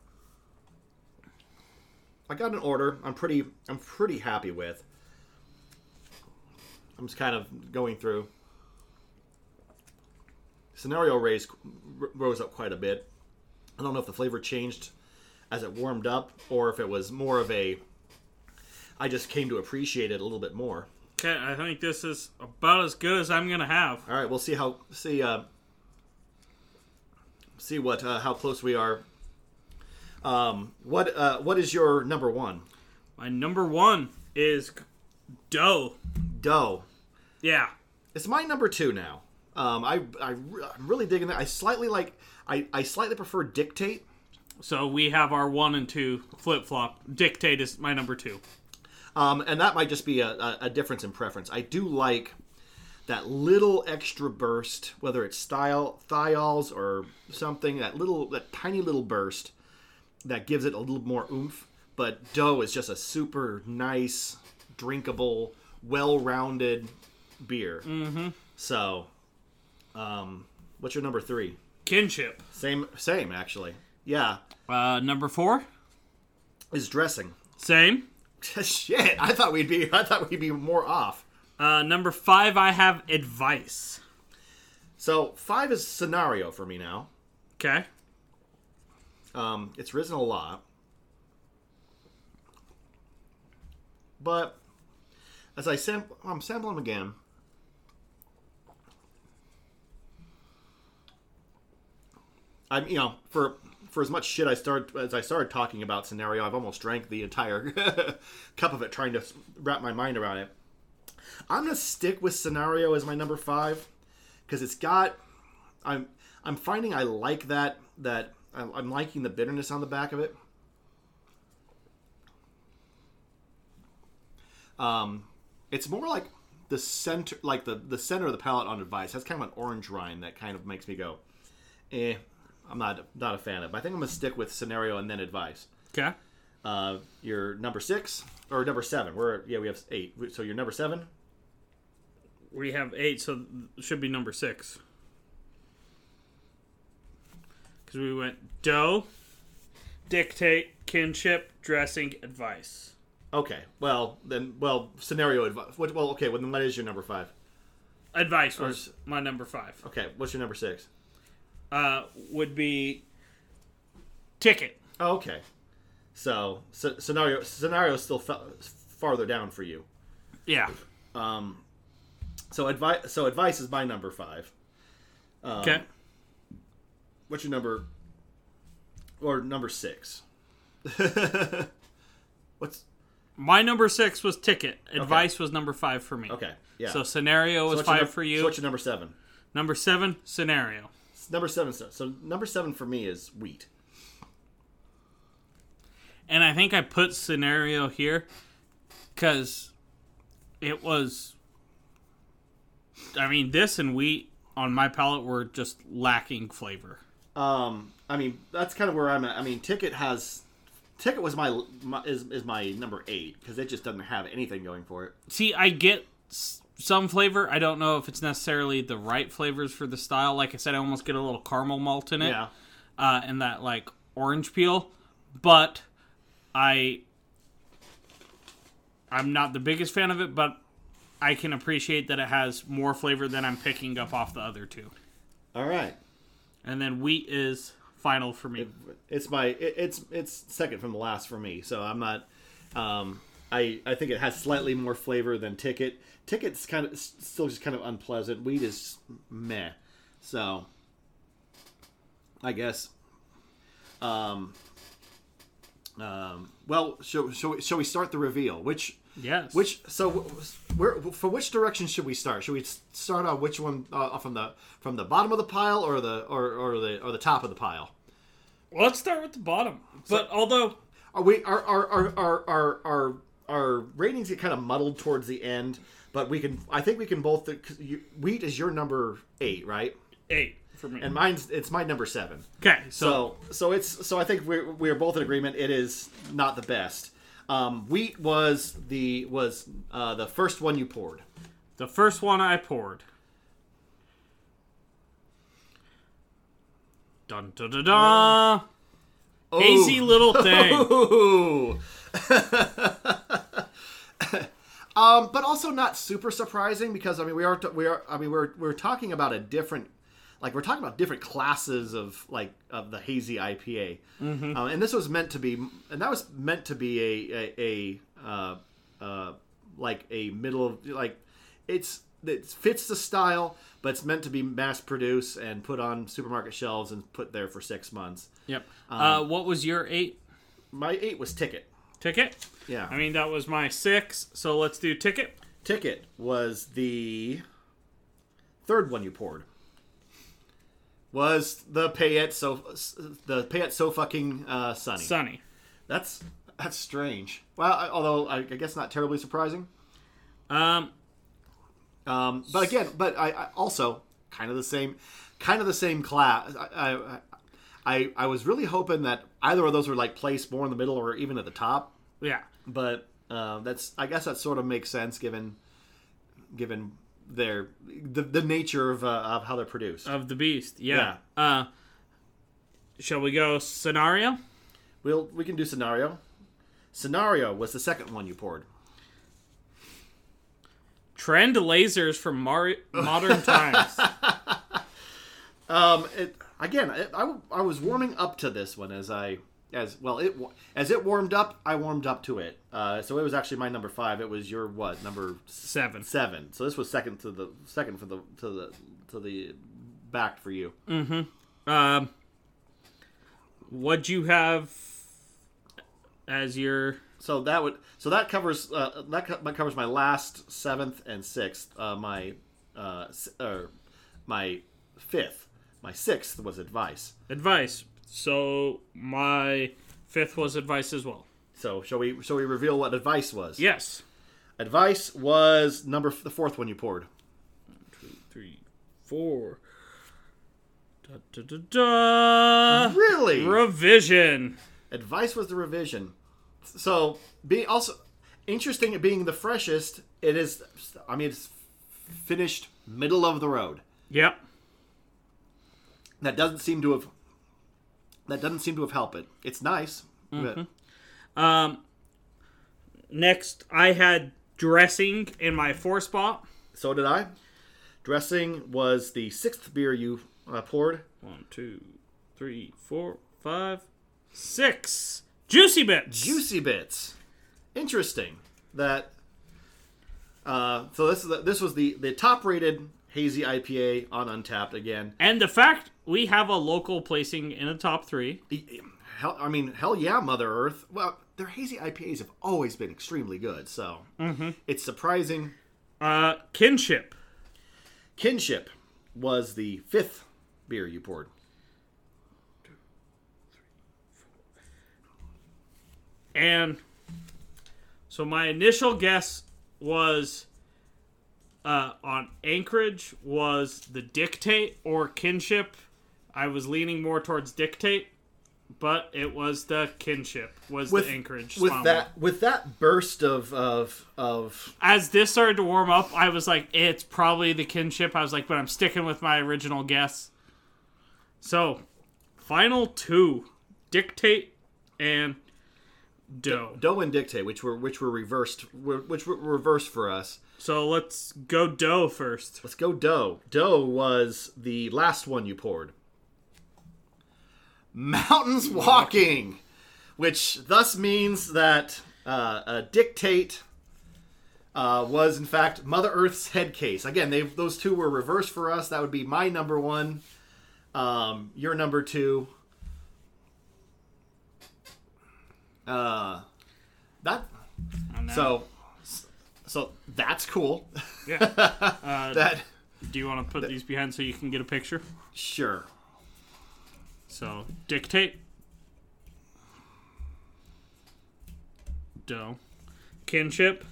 I got an order. I'm pretty. I'm pretty happy with. I'm just kind of going through. Scenario raised r- rose up quite a bit. I don't know if the flavor changed as it warmed up, or if it was more of a. I just came to appreciate it a little bit more. Okay, I think this is about as good as I'm gonna have. All right, we'll see how see uh, see what uh, how close we are. Um, what uh, what is your number one? My number one is dough. Dough. Yeah. It's my number two now. Um, I I I'm really digging that. I slightly like I I slightly prefer dictate. So we have our one and two flip flop. Dictate is my number two. Um, and that might just be a, a, a difference in preference. I do like that little extra burst, whether it's style thiols or something. That little, that tiny little burst that gives it a little more oomph. But dough is just a super nice, drinkable, well-rounded beer. Mm-hmm. So, um, what's your number three? Kinship. Same, same actually. Yeah, Uh, number four. is dressing. Same. Shit, I thought we'd be, I thought we'd be more off. Uh, number five, I have advice. So five is scenario for me now. Okay. Um, it's risen a lot, but as I sample, I'm sampling again. I'm, you know, for for as much shit I started as I started talking about scenario, I've almost drank the entire cup of it, trying to wrap my mind around it. I'm gonna stick with scenario as my number five because it's got. I'm I'm finding I like that that I'm liking the bitterness on the back of it. Um, it's more like the center, like the the center of the palate on advice has kind of an orange rind that kind of makes me go, eh. I'm not not a fan of. But I think I'm gonna stick with scenario and then advice. Okay. Uh, your number six or number seven? We're yeah we have eight. So your number seven. We have eight, so it should be number six. Because we went dough, dictate, kinship, dressing, advice. Okay. Well then, well scenario advice. Well okay. Well then, what is your number five? Advice was my number five. Okay. What's your number six? Uh, would be ticket. Oh, okay. So, so scenario scenario is still fa- farther down for you. Yeah. Um, so advice so advice is my number five. Um, Okay. What's your number? Or number six? What's My number six was ticket. Advice was number five for me. okay? Yeah. So scenario was your five num- for you. So what's your number seven? number seven, scenario. Number seven. So so number seven for me is wheat. And I think I put scenario here because it was. I mean, this and wheat on my palate were just lacking flavor. Um, I mean that's kind of where I'm at. I mean, ticket has. Ticket was my, my is, is my number eight because it just doesn't have anything going for it. See, I get s- some flavor. I don't know if it's necessarily the right flavors for the style. Like I said, I almost get a little caramel malt in it. Yeah. uh, and that like orange peel, but I I'm not the biggest fan of it, but I can appreciate that it has more flavor than I'm picking up off the other two. All right. And then wheat is final for me. It's my it, it's it's second from the last for me. So I'm not. Um, I I think it has slightly more flavor than Ticket. Ticket's kind of still just kind of unpleasant. Weed is meh. So I guess. Um. Um. Well, shall, shall, we, shall we start the reveal? Which Yes. Which so where for which direction should we start? Should we start on which one uh, from the from the bottom of the pile or the or, or the or the top of the pile? Well, let's start with the bottom. But although Are we our our our our our, our, our ratings get kind of muddled towards the end, but we can I think we can both. you, wheat is your number eight, right? eight for me. And mine's it's my number seven. okay, so, So so it's so I think we're we're both in agreement. It is not the best. Um, wheat was the was uh, the first one you poured. the first one I poured. Dun dun dun dun. Hazy little thing. Um, but also not super surprising because I mean we are we are I mean we're we're talking about a different like we're talking about different classes of like of the hazy IPA, mm-hmm. and this was meant to be and that was meant to be a a, a uh, uh, like a middle of like it's it fits the style, but it's meant to be mass produced and put on supermarket shelves and put there for six months. Yep. Um, uh, what was your eight My eight was ticket. ticket? Yeah. I mean, that was my six. So let's do ticket. Ticket was the third one you poured. Was the Payette so the Payette so fucking uh, sunny? Sunny. That's that's strange. Well, I, although I, I guess not terribly surprising. Um, Um, but again, but I, I also kind of the same, kind of the same class. I, I I I was really hoping that either of those were like placed more in the middle or even at the top. yeah. but uh, that's I guess that sort of makes sense given given their the, the nature of, uh, of how they're produced. Of the beast. Yeah. Uh, shall we go scenario? We'll we can do scenario. Scenario was the second one you poured. Trend lasers from Mar- modern times. Um, it, again, it, I, I was warming up to this one as I as well it as it warmed up, I warmed up to it. Uh, so it was actually my number five. It was your what number Seven. seven. So this was second to the second for the to the to the back for you. Mm-hmm. Um, what'd you have as your So that would so that covers uh, that co- covers my last seventh and sixth. Uh, my uh, or my fifth. My sixth was advice. advice? So my fifth was advice as well. So shall we shall we reveal what advice was? Yes. Advice was number f- the fourth one you poured. Three, four. Da, da, da, da. Really? Revision. Advice was the revision. So being also interesting, it being the freshest, it is. I mean, it's finished middle of the road. Yep. That doesn't seem to have. That doesn't seem to have helped it. It's nice, but Um, next, I had dressing in my four spot. so did I. Dressing was the sixth beer you uh, poured. One, two, three, four, five, six. Juicy bits. Juicy bits. Interesting. That. Uh, so this is the, this was the the top rated hazy IPA on Untappd again. And the fact we have a local placing in the top three. Hell, I mean, hell yeah, Mother Earth. Well, their hazy IPAs have always been extremely good, so it's surprising. Uh, kinship. Kinship was the fifth beer you poured. And so my initial guess was uh, on Anchorage was the dictate or kinship. I was leaning more towards dictate, but it was the kinship was With the Anchorage. with that with that burst of of of As this started to warm up, I was like, it's probably the kinship. I was like, but I'm sticking with my original guess. So, final two, dictate and dough. dough and dictate, which were which were reversed, which were reversed for us. So let's go dough first. Let's go dough. Dough was the last one you poured. Mountains walking, which thus means that uh, a dictate uh, was in fact Mother Earth's head case. Again, they those two were reversed for us. That would be my number one, um, your number two. Uh, that that. so so that's cool. Yeah. Uh, that do you want to put these behind so you can get a picture? sure. So dictate. Dough. Kinship.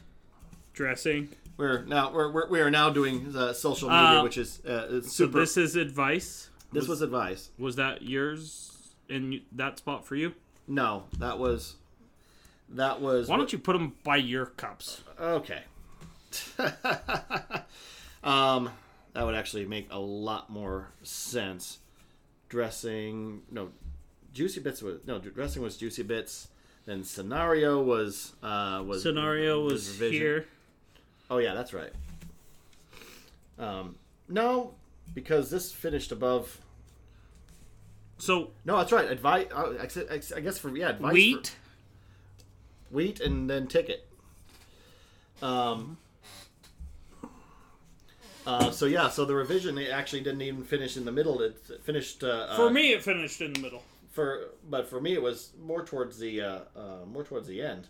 Dressing. We're now we're, we're we are now doing social media, Uh, which is uh, it's So super. this is advice. this was advice. Was that yours in that spot for you? No, that was that was Why don't you put them by your cups? okay. um, that would actually make a lot more sense. Dressing, no, juicy bits was no dressing was juicy bits. Then scenario was uh was Scenario was revision. here. Oh yeah, that's right. Um, no, because this finished above. So No, that's right. Advice. I guess for yeah, advice. for- wheat. wheat, and then ticket. Um. Uh, so yeah, so the revision it actually didn't even finish in the middle. It finished uh, For uh, me, it finished in the middle. for but for me it was more towards the uh, uh, more towards the end.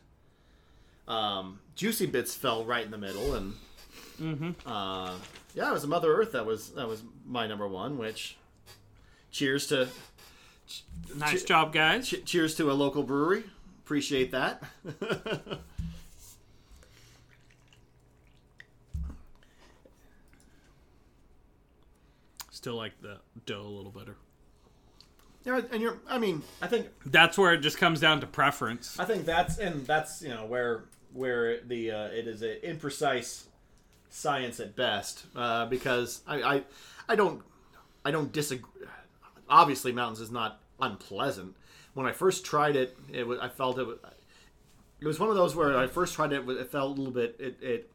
Um, Juicy bits fell right in the middle, and uh, yeah, it was Mother Earth that was that was my number one. Which, cheers to Nice Che- job, guys. che- cheers to a local brewery. Appreciate that. Still like the dough a little better. yeah, and you're. I mean, I think That's where it just comes down to preference. I think that's and that's you know where where the uh, it is an imprecise science at best uh, because I, I I don't I don't disagree. Obviously, mountains is not unpleasant. When I first tried it, it was I felt it was it was one of those where I first tried it, it felt a little bit it it,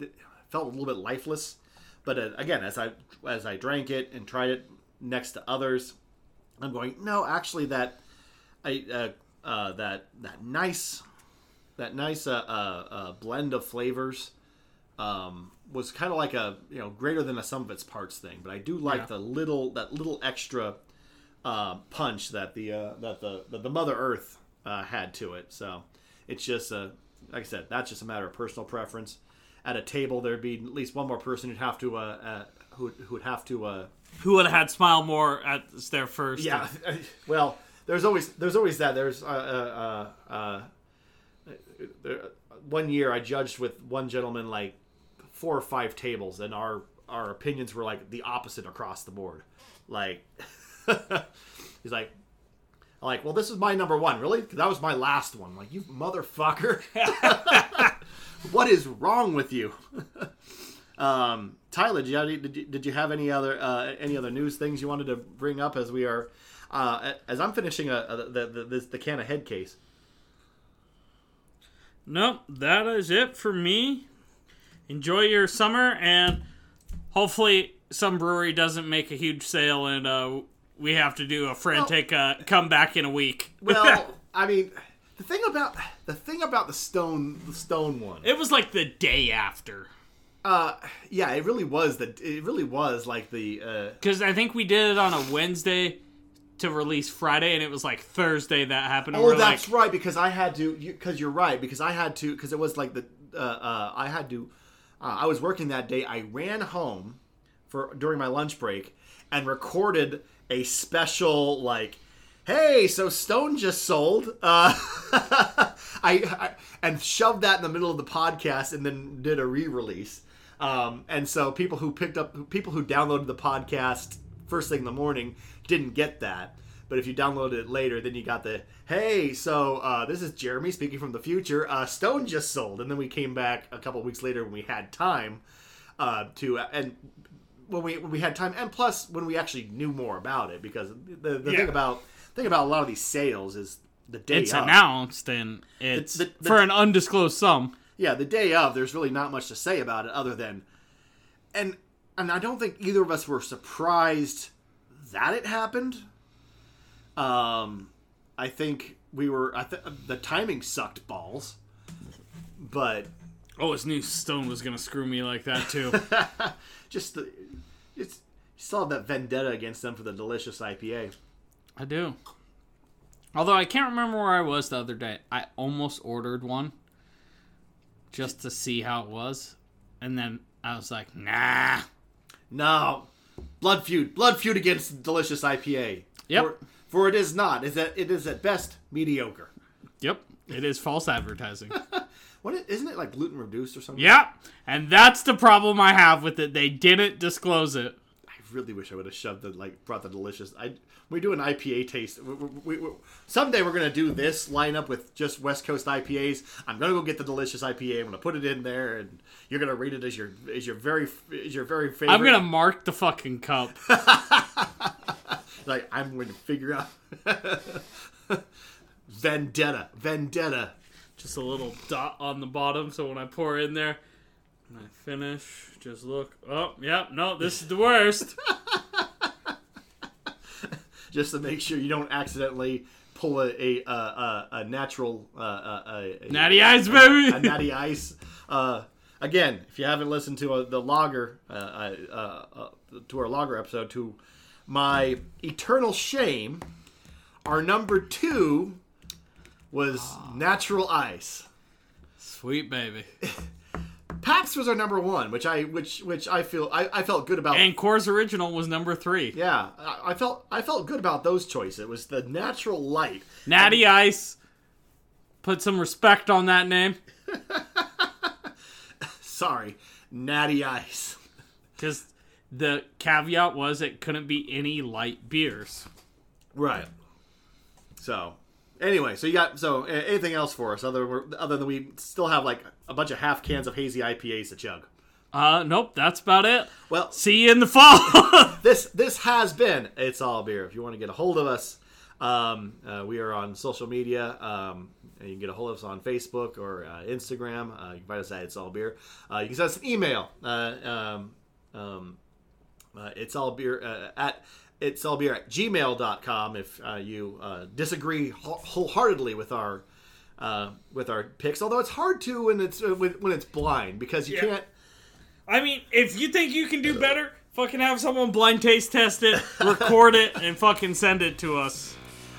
it felt a little bit lifeless. But uh, again, as I as I drank it and tried it next to others, I'm going no, actually that I uh, uh, that that nice that nice uh, uh, uh, blend of flavors um, was kind of like a you know greater than a sum of its parts thing. But I do like Yeah. the little that little extra uh, punch that the uh, that the that the Mother Earth uh, had to it. So it's just a like I said, that's just a matter of personal preference. At a table, there'd be at least one more person who'd have to uh, uh, who who would have to uh, Who would have had smile more at their first? yeah. well, there's always there's always that. There's uh, uh, uh, uh, there, one year I judged with one gentleman like four or five tables, and our our opinions were like the opposite across the board. Like he's like. I'm like, well, this is my number one, really? Because that was my last one. like, you motherfucker. what is wrong with you? um, Tyler, did you, have, any- did you did you have any other uh, any other news things you wanted to bring up as we are uh, as I'm finishing a, a the, the this, the can of head case? Nope, that is it for me. Enjoy your summer, and hopefully, some brewery doesn't make a huge sale, and uh, we have to do a frantic uh, comeback in a week. Well, I mean, the thing about the thing about the stone the stone one, it was like the day after. uh, yeah, it really was the it really was like the uh, Because I think we did it on a Wednesday to release Friday, and it was like Thursday that happened. Oh, that's like, right. Because I had to. Because you, are right. Because I had to. Because it was like the. Uh, uh, I had to. Uh, I was working that day. I ran home for during my lunch break and recorded a special like. Hey, so Stone just sold. Uh, I, I and shoved that in the middle of the podcast and then did a re-release. Um, and so people who picked up people who downloaded the podcast first thing in the morning didn't get that. But if you downloaded it later, then you got the hey, so uh, this is Jeremy speaking from the future. Uh, Stone just sold, and then we came back a couple weeks later when we had time uh, to and when we when we had time, and plus when we actually knew more about it, because the, the Yeah. thing about thing about a lot of these sales is the day it's of. announced, and it's the- the- for an undisclosed sum. Yeah, the day of, there's really not much to say about it other than, and and I don't think either of us were surprised that it happened. Um, I think we were. I th- the timing sucked balls, but Oh, his new Stone was gonna screw me like that too. just the, it's you still have that vendetta against them for the delicious IPA. I do. Although I can't remember where I was the other day. I almost ordered one. just to see how it was, and then I was like, nah. No, blood feud, blood feud against delicious IPA. Yep. For, for it is not. Is that it is at best mediocre. Yep, it is false advertising. What is, isn't it like gluten reduced or something? yep, and that's the problem I have with it. They didn't disclose it. Really wish I would have shoved the like brought the delicious. I we do an IPA taste. We, we, we, someday we're gonna do this lineup with just West Coast IPAs. I'm gonna go get the delicious IPA. I'm gonna put it in there, and you're gonna rate it as your as your very as your very favorite. I'm gonna mark the fucking cup. like I'm going to figure out vendetta, vendetta. Just a little dot on the bottom, so when I pour in there, and I finish, just look. Oh, yep, no, this is the worst. just to make sure you don't accidentally pull a a, a, a, natural uh, a, a, Natty Ice, baby. a natty ice. Uh, again, if you haven't listened to uh, the lager uh, uh, uh, to our lager episode, to my eternal shame, our number two was natural ice. Sweet baby. Pabst was our number one, which I which which I feel I, I felt good about. And Coors Original was number three. yeah, I, I felt I felt good about those choices. It was the natural light. Natty Ice. Put some respect on that name. Sorry, natty ice. Because the caveat was it couldn't be any light beers. Right. So, anyway, so you got so anything else for us other other than we still have like a bunch of half cans of hazy IPAs to chug. Uh, nope, that's about it. Well, See you in the fall. this this has been it's all beer. If you want to get a hold of us, um, uh, we are on social media. Um, you can get a hold of us on Facebook or uh, Instagram. Uh, you can find us at It's All Beer. Uh, you can send us an email. Uh, um, um, uh, it's all beer uh, at it's all beer at gmail.com if uh, you uh, disagree wholeheartedly with our uh, with our picks. Although it's hard to when it's uh, when it's blind because you Yeah. can't. I mean, if you think you can do better, fucking have someone blind taste test it, record it, and fucking send it to us.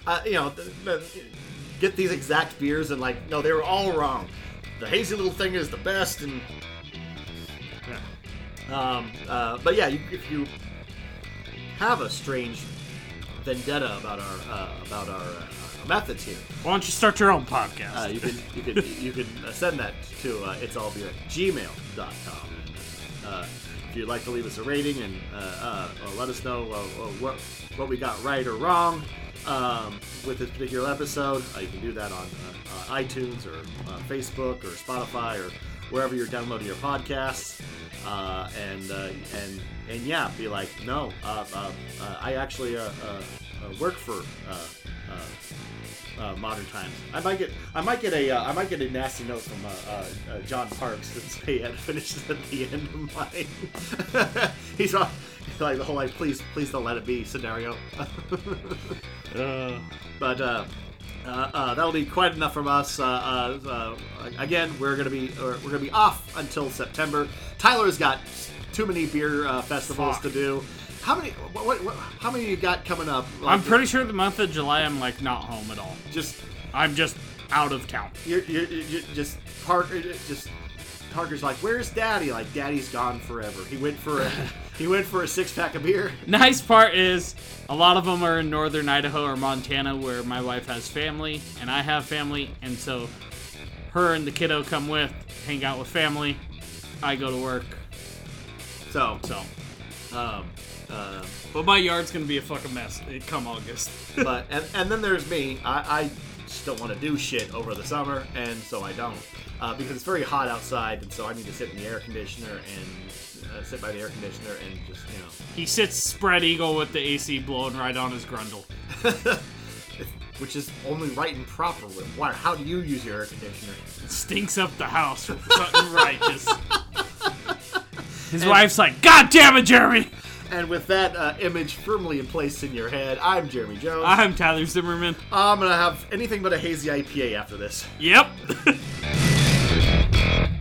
uh, you know, get these exact beers and like, no, they were all wrong. The hazy little thing is the best, and um, uh, but yeah, you, if you have a strange vendetta about our uh, about our uh, methods here, Why don't you start your own podcast? uh, you can you can you can send that to uh, it's all beer at gmail.com. Uh, if you'd like to leave us a rating and uh, uh, let us know uh, what what we got right or wrong um, with this particular episode, uh, you can do that on iTunes or uh, Facebook or Spotify or wherever you're downloading your podcasts. Uh, and uh, and and yeah, be like, no, uh, uh, uh, I actually uh, uh, uh, work for. Uh, uh, uh, modern times. I might get I might get a uh, I might get a nasty note from uh, uh, uh, John Parks that say it finished at the end of mine. He's all, like the whole like please please don't let it be scenario. Uh, but that'll be quite enough from us. Uh, uh, uh, again, we're gonna be we're gonna be off until September. Tyler's got too many beer uh, festivals Fuck. to do. How many? What, what, how many you got coming up? I'm pretty sure the month of July I'm like not home at all. just I'm just out of town. you're, you're, you're just Parker just Parker's like, "Where's Daddy?" Like, Daddy's gone forever. He went for a he went for a six pack of beer. Nice part is a lot of them are in northern Idaho or Montana where my wife has family and I have family, and so her and the kiddo come with, hang out with family. I go to work, So, so. um, uh, But my yard's gonna be a fucking mess eh, come August. but and, and then there's me. I, I just don't want to do shit over the summer, and so I don't uh, because it's very hot outside, and so I need to sit in the air conditioner and uh, sit by the air conditioner and just you know. he sits spread eagle with the AC blowing right on his grundle. Which is only right and proper. Why? How do you use your air conditioner? stinks up the house something righteous. His wife's like, God damn it, Jeremy! And with that uh, image firmly in place in your head, I'm Jeremy Jones. I'm Tyler Zimmerman. I'm gonna have anything but a hazy IPA after this. Yep.